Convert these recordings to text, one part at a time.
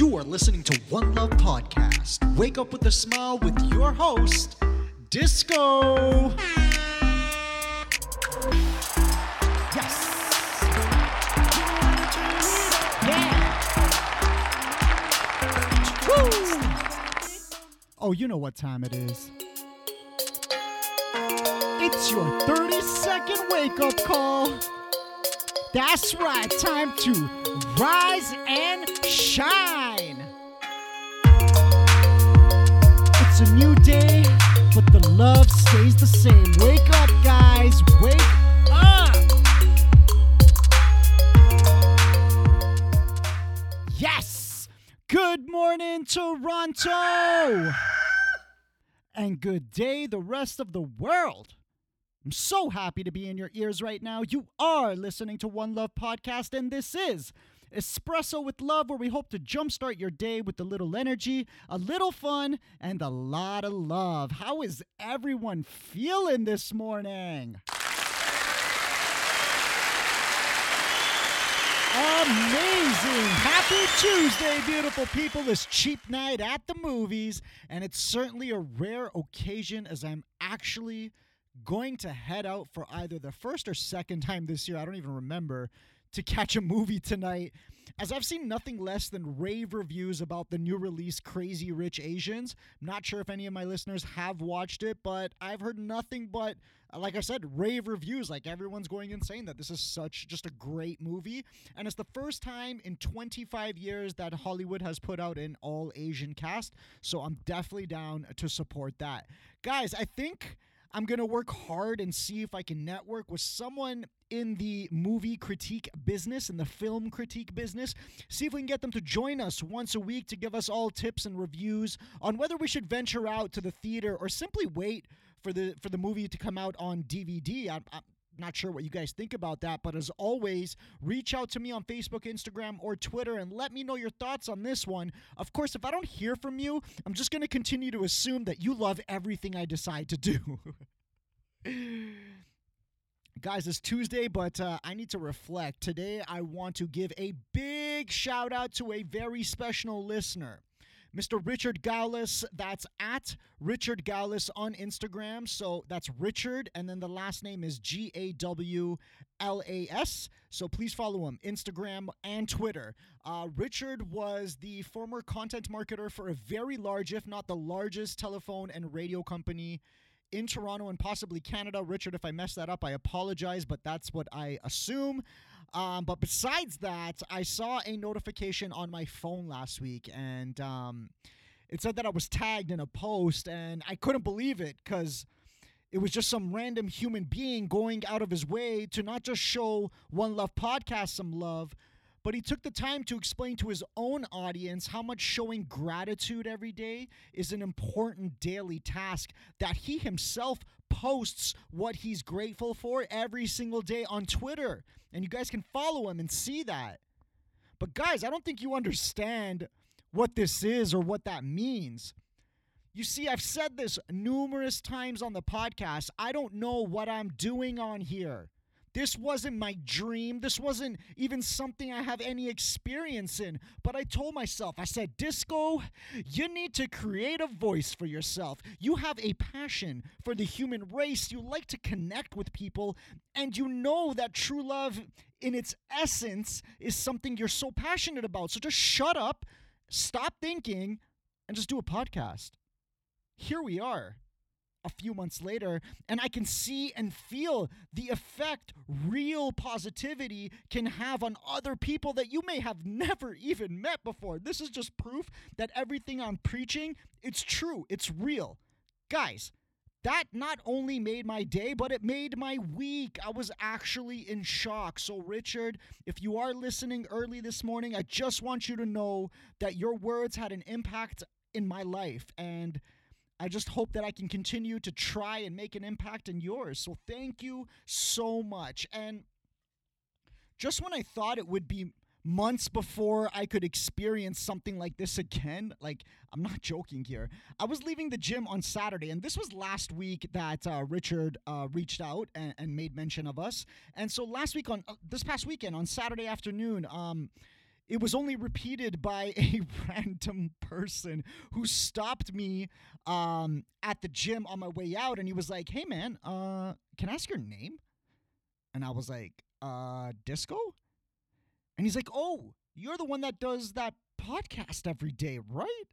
You are listening to One Love Podcast. Wake up with a smile with your host, Disco. Yes. Yeah. Woo. Oh, you know what time it is. It's your 30 second wake up call. That's right, time to rise and shine. It's a new day, but the love stays the same. Wake up, guys, wake up. Yes! Good morning, Toronto! And good day, the rest of the world. I'm so happy to be in your ears right now. You are listening to One Love Podcast, and this is Espresso with Love, where we hope to jumpstart your day with a little energy, a little fun, and a lot of love. How is everyone feeling this morning? Amazing! Happy Tuesday, beautiful people. This cheap night at the movies, and it's certainly a rare occasion as I'm actually going to head out for either the first or second time this year. I don't even remember to catch a movie tonight. As I've seen nothing less than rave reviews about the new release Crazy Rich Asians. I'm not sure if any of my listeners have watched it, but I've heard nothing but like I said, rave reviews. Like everyone's going insane that this is such just a great movie. And it's the first time in 25 years that Hollywood has put out an all Asian cast. So I'm definitely down to support that. Guys, I think I'm going to work hard and see if I can network with someone in the movie critique business, in the film critique business. See if we can get them to join us once a week to give us all tips and reviews on whether we should venture out to the theater or simply wait for the for the movie to come out on DVD. I'm, I'm not sure what you guys think about that, but as always, reach out to me on Facebook, Instagram, or Twitter and let me know your thoughts on this one. Of course, if I don't hear from you, I'm just going to continue to assume that you love everything I decide to do. Guys, it's Tuesday, but uh, I need to reflect. Today, I want to give a big shout out to a very special listener. Mr. Richard Gawlas. That's at Richard Gawlas on Instagram. So that's Richard, and then the last name is G A W L A S. So please follow him Instagram and Twitter. Uh, Richard was the former content marketer for a very large, if not the largest, telephone and radio company in Toronto and possibly Canada. Richard, if I mess that up, I apologize, but that's what I assume. Um, but besides that, I saw a notification on my phone last week, and um, it said that I was tagged in a post, and I couldn't believe it because it was just some random human being going out of his way to not just show One Love Podcast some love, but he took the time to explain to his own audience how much showing gratitude every day is an important daily task that he himself posts what he's grateful for every single day on Twitter. And you guys can follow him and see that. But, guys, I don't think you understand what this is or what that means. You see, I've said this numerous times on the podcast. I don't know what I'm doing on here. This wasn't my dream. This wasn't even something I have any experience in. But I told myself, I said, Disco, you need to create a voice for yourself. You have a passion for the human race. You like to connect with people. And you know that true love, in its essence, is something you're so passionate about. So just shut up, stop thinking, and just do a podcast. Here we are a few months later, and I can see and feel the effect real positivity can have on other people that you may have never even met before. This is just proof that everything I'm preaching, it's true, it's real. Guys, that not only made my day, but it made my week. I was actually in shock. So, Richard, if you are listening early this morning, I just want you to know that your words had an impact in my life. And I just hope that I can continue to try and make an impact in yours. So thank you so much. And just when I thought it would be months before I could experience something like this again, like I'm not joking here. I was leaving the gym on Saturday, and this was last week that uh, Richard uh, reached out and, and, made mention of us. And so last week on uh, this past weekend on Saturday afternoon, um, it was only repeated by a random person who stopped me um, at the gym on my way out and he was like, Hey man, uh, can I ask your name? And I was like, uh, Disco? And he's like, Oh, you're the one that does that podcast every day, right?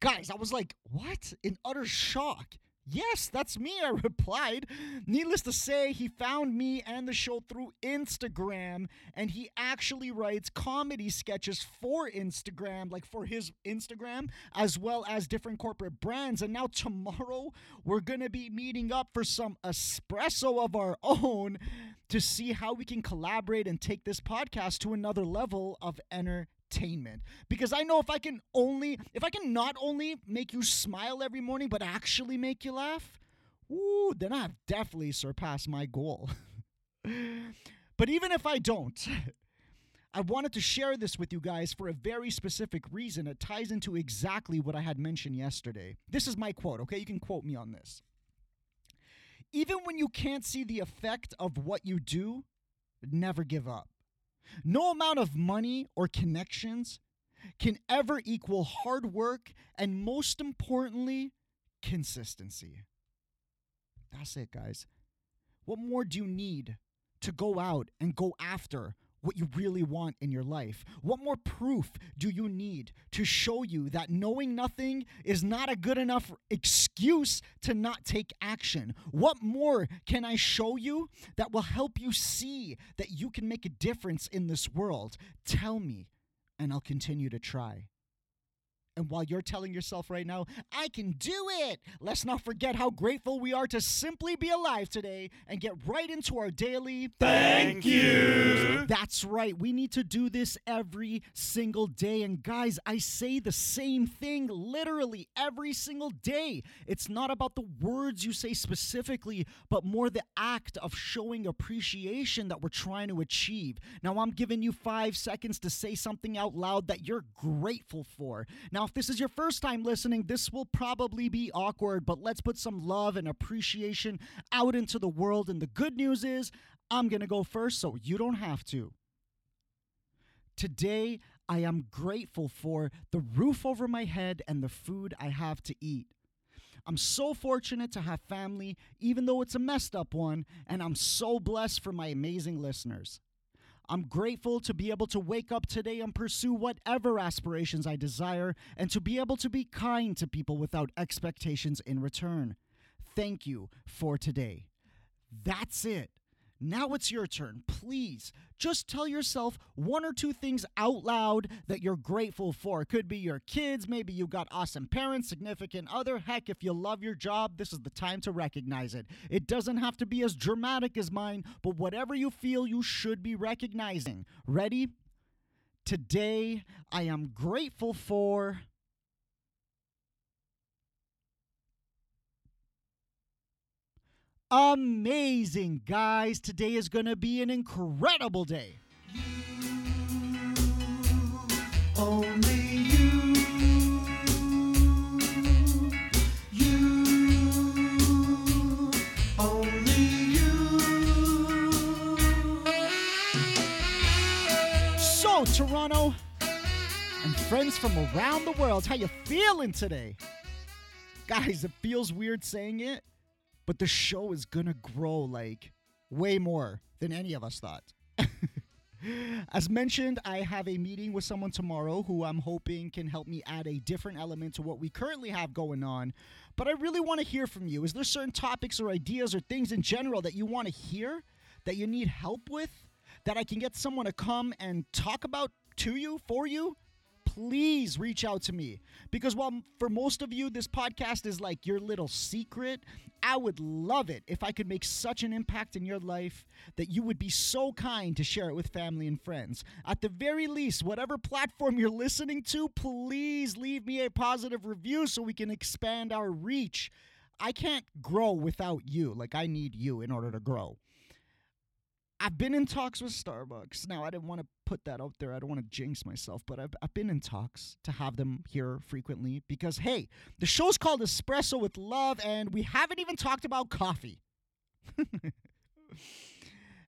Guys, I was like, What? In utter shock. Yes, that's me, I replied. Needless to say, he found me and the show through Instagram, and he actually writes comedy sketches for Instagram, like for his Instagram, as well as different corporate brands. And now, tomorrow, we're gonna be meeting up for some espresso of our own to see how we can collaborate and take this podcast to another level of entertainment entertainment because I know if I can only if I can not only make you smile every morning but actually make you laugh, ooh, then I've definitely surpassed my goal. but even if I don't, I wanted to share this with you guys for a very specific reason. It ties into exactly what I had mentioned yesterday. This is my quote, okay? You can quote me on this. Even when you can't see the effect of what you do, never give up. No amount of money or connections can ever equal hard work and, most importantly, consistency. That's it, guys. What more do you need to go out and go after what you really want in your life? What more proof do you need to show you that knowing nothing is not a good enough excuse to not take action? What more can I show you that will help you see that you can make a difference in this world? Tell me, and I'll continue to try. And while you're telling yourself right now, I can do it, let's not forget how grateful we are to simply be alive today and get right into our daily Thank you. That's right. We need to do this every single day. And guys, I say the same thing literally every single day. It's not about the words you say specifically, but more the act of showing appreciation that we're trying to achieve. Now, I'm giving you five seconds to say something out loud that you're grateful for. Now, now, if this is your first time listening, this will probably be awkward, but let's put some love and appreciation out into the world. And the good news is, I'm going to go first, so you don't have to. Today, I am grateful for the roof over my head and the food I have to eat. I'm so fortunate to have family, even though it's a messed up one, and I'm so blessed for my amazing listeners. I'm grateful to be able to wake up today and pursue whatever aspirations I desire and to be able to be kind to people without expectations in return. Thank you for today. That's it. Now it's your turn. Please just tell yourself one or two things out loud that you're grateful for. It could be your kids, maybe you got awesome parents, significant other. Heck, if you love your job, this is the time to recognize it. It doesn't have to be as dramatic as mine, but whatever you feel, you should be recognizing. Ready? Today, I am grateful for. Amazing, guys. Today is going to be an incredible day. you. You, only you. So, Toronto and friends from around the world, how you feeling today? Guys, it feels weird saying it, but the show is gonna grow like way more than any of us thought. As mentioned, I have a meeting with someone tomorrow who I'm hoping can help me add a different element to what we currently have going on. But I really want to hear from you. Is there certain topics or ideas or things in general that you want to hear, that you need help with, that I can get someone to come and talk about to you, for you? Please reach out to me. Because while for most of you, this podcast is like your little secret, I would love it if I could make such an impact in your life that you would be so kind to share it with family and friends. At the very least, whatever platform you're listening to, please leave me a positive review so we can expand our reach. I can't grow without you. Like, I need you in order to grow. I've been in talks with Starbucks. Now, I didn't want to put that out there. I don't want to jinx myself, but I've, I've been in talks to have them here frequently because, hey, the show's called Espresso with Love, and we haven't even talked about coffee.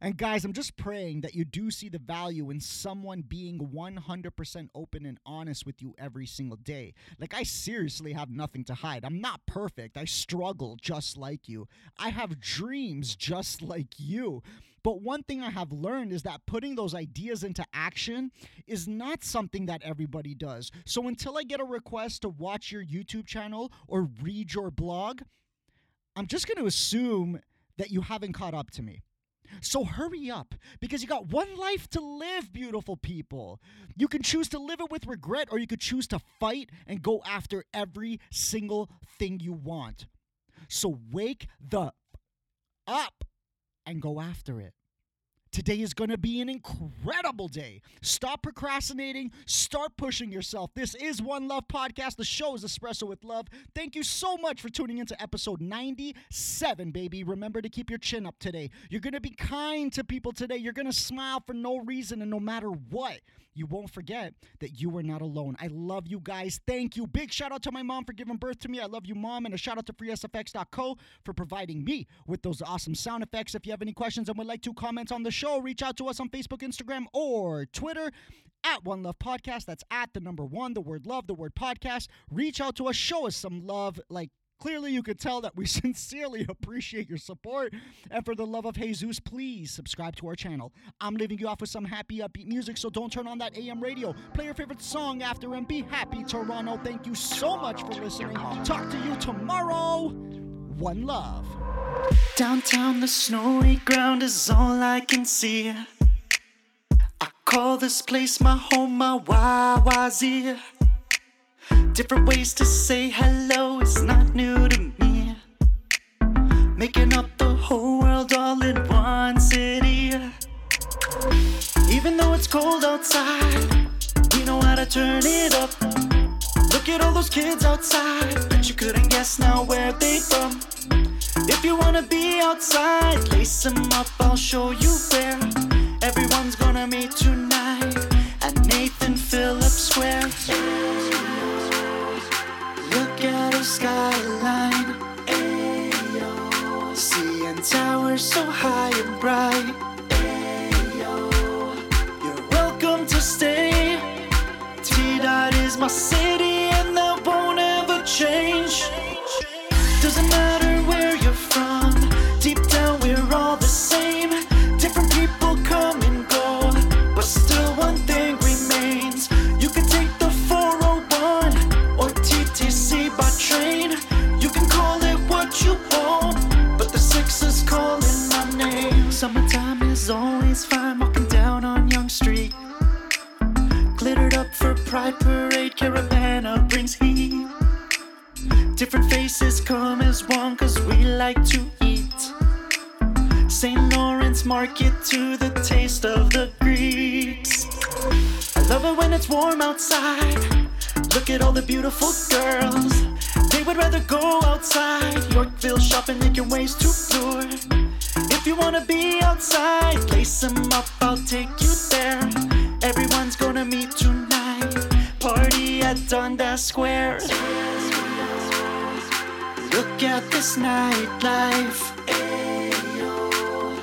And guys, I'm just praying that you do see the value in someone being 100% open and honest with you every single day. Like, I seriously have nothing to hide. I'm not perfect. I struggle just like you. I have dreams just like you. But one thing I have learned is that putting those ideas into action is not something that everybody does. So until I get a request to watch your YouTube channel or read your blog, I'm just going to assume that you haven't caught up to me. So hurry up because you got one life to live, beautiful people. You can choose to live it with regret or you could choose to fight and go after every single thing you want. So wake the up and go after it. Today is going to be an incredible day. Stop procrastinating. Start pushing yourself. This is One Love Podcast. The show is Espresso with Love. Thank you so much for tuning into episode 97, baby. Remember to keep your chin up today. You're going to be kind to people today. You're going to smile for no reason and no matter what. You won't forget that you are not alone. I love you guys. Thank you. Big shout out to my mom for giving birth to me. I love you, mom. And a shout out to freesfx.co for providing me with those awesome sound effects. If you have any questions and would like to comment on the show, reach out to us on Facebook, Instagram, or Twitter at One Love Podcast. That's at the number one, the word love, the word podcast. Reach out to us, show us some love. Like, Clearly, you could tell that we sincerely appreciate your support. And for the love of Jesus, please subscribe to our channel. I'm leaving you off with some happy, upbeat music, so don't turn on that AM radio. Play your favorite song after and be happy, Toronto. Thank you so much for listening. Talk to you tomorrow. One love. Downtown, the snowy ground is all I can see. I call this place my home, my YYZ. Different ways to say hello is not new to me. Making up the whole world all in one city. Even though it's cold outside, we know how to turn it up. Look at all those kids outside, bet you couldn't guess now where they from. If you wanna be outside, lace them up, I'll show you where. Towers so high and bright. Ayo. You're welcome to stay. T Dot is my city Glittered up for Pride Parade, Caribana brings heat. Different faces come as one cause we like to eat. St. Lawrence Market to the taste of the Greeks. I love it when it's warm outside. Look at all the beautiful girls. They would rather go outside. Yorkville shopping, making ways to tour. If you wanna be outside, lace them up, I'll take you there. At Dundas Square. Look at this nightlife.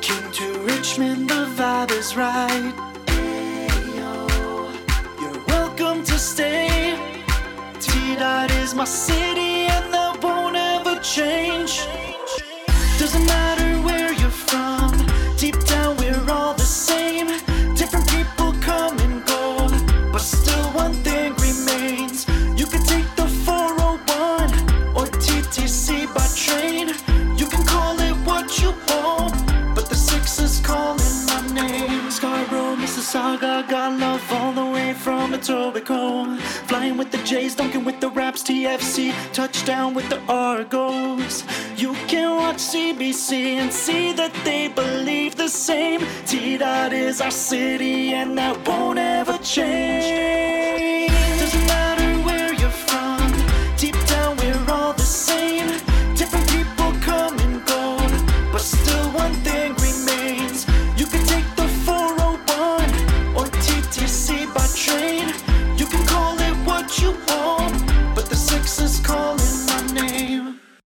King to Richmond, the vibe is right. You're welcome to stay. T Dot is my city, and that won't ever change. TFC, touchdown with the Argos. You can watch CBC and see that they believe the same. T Dot is our city, and that won't ever change.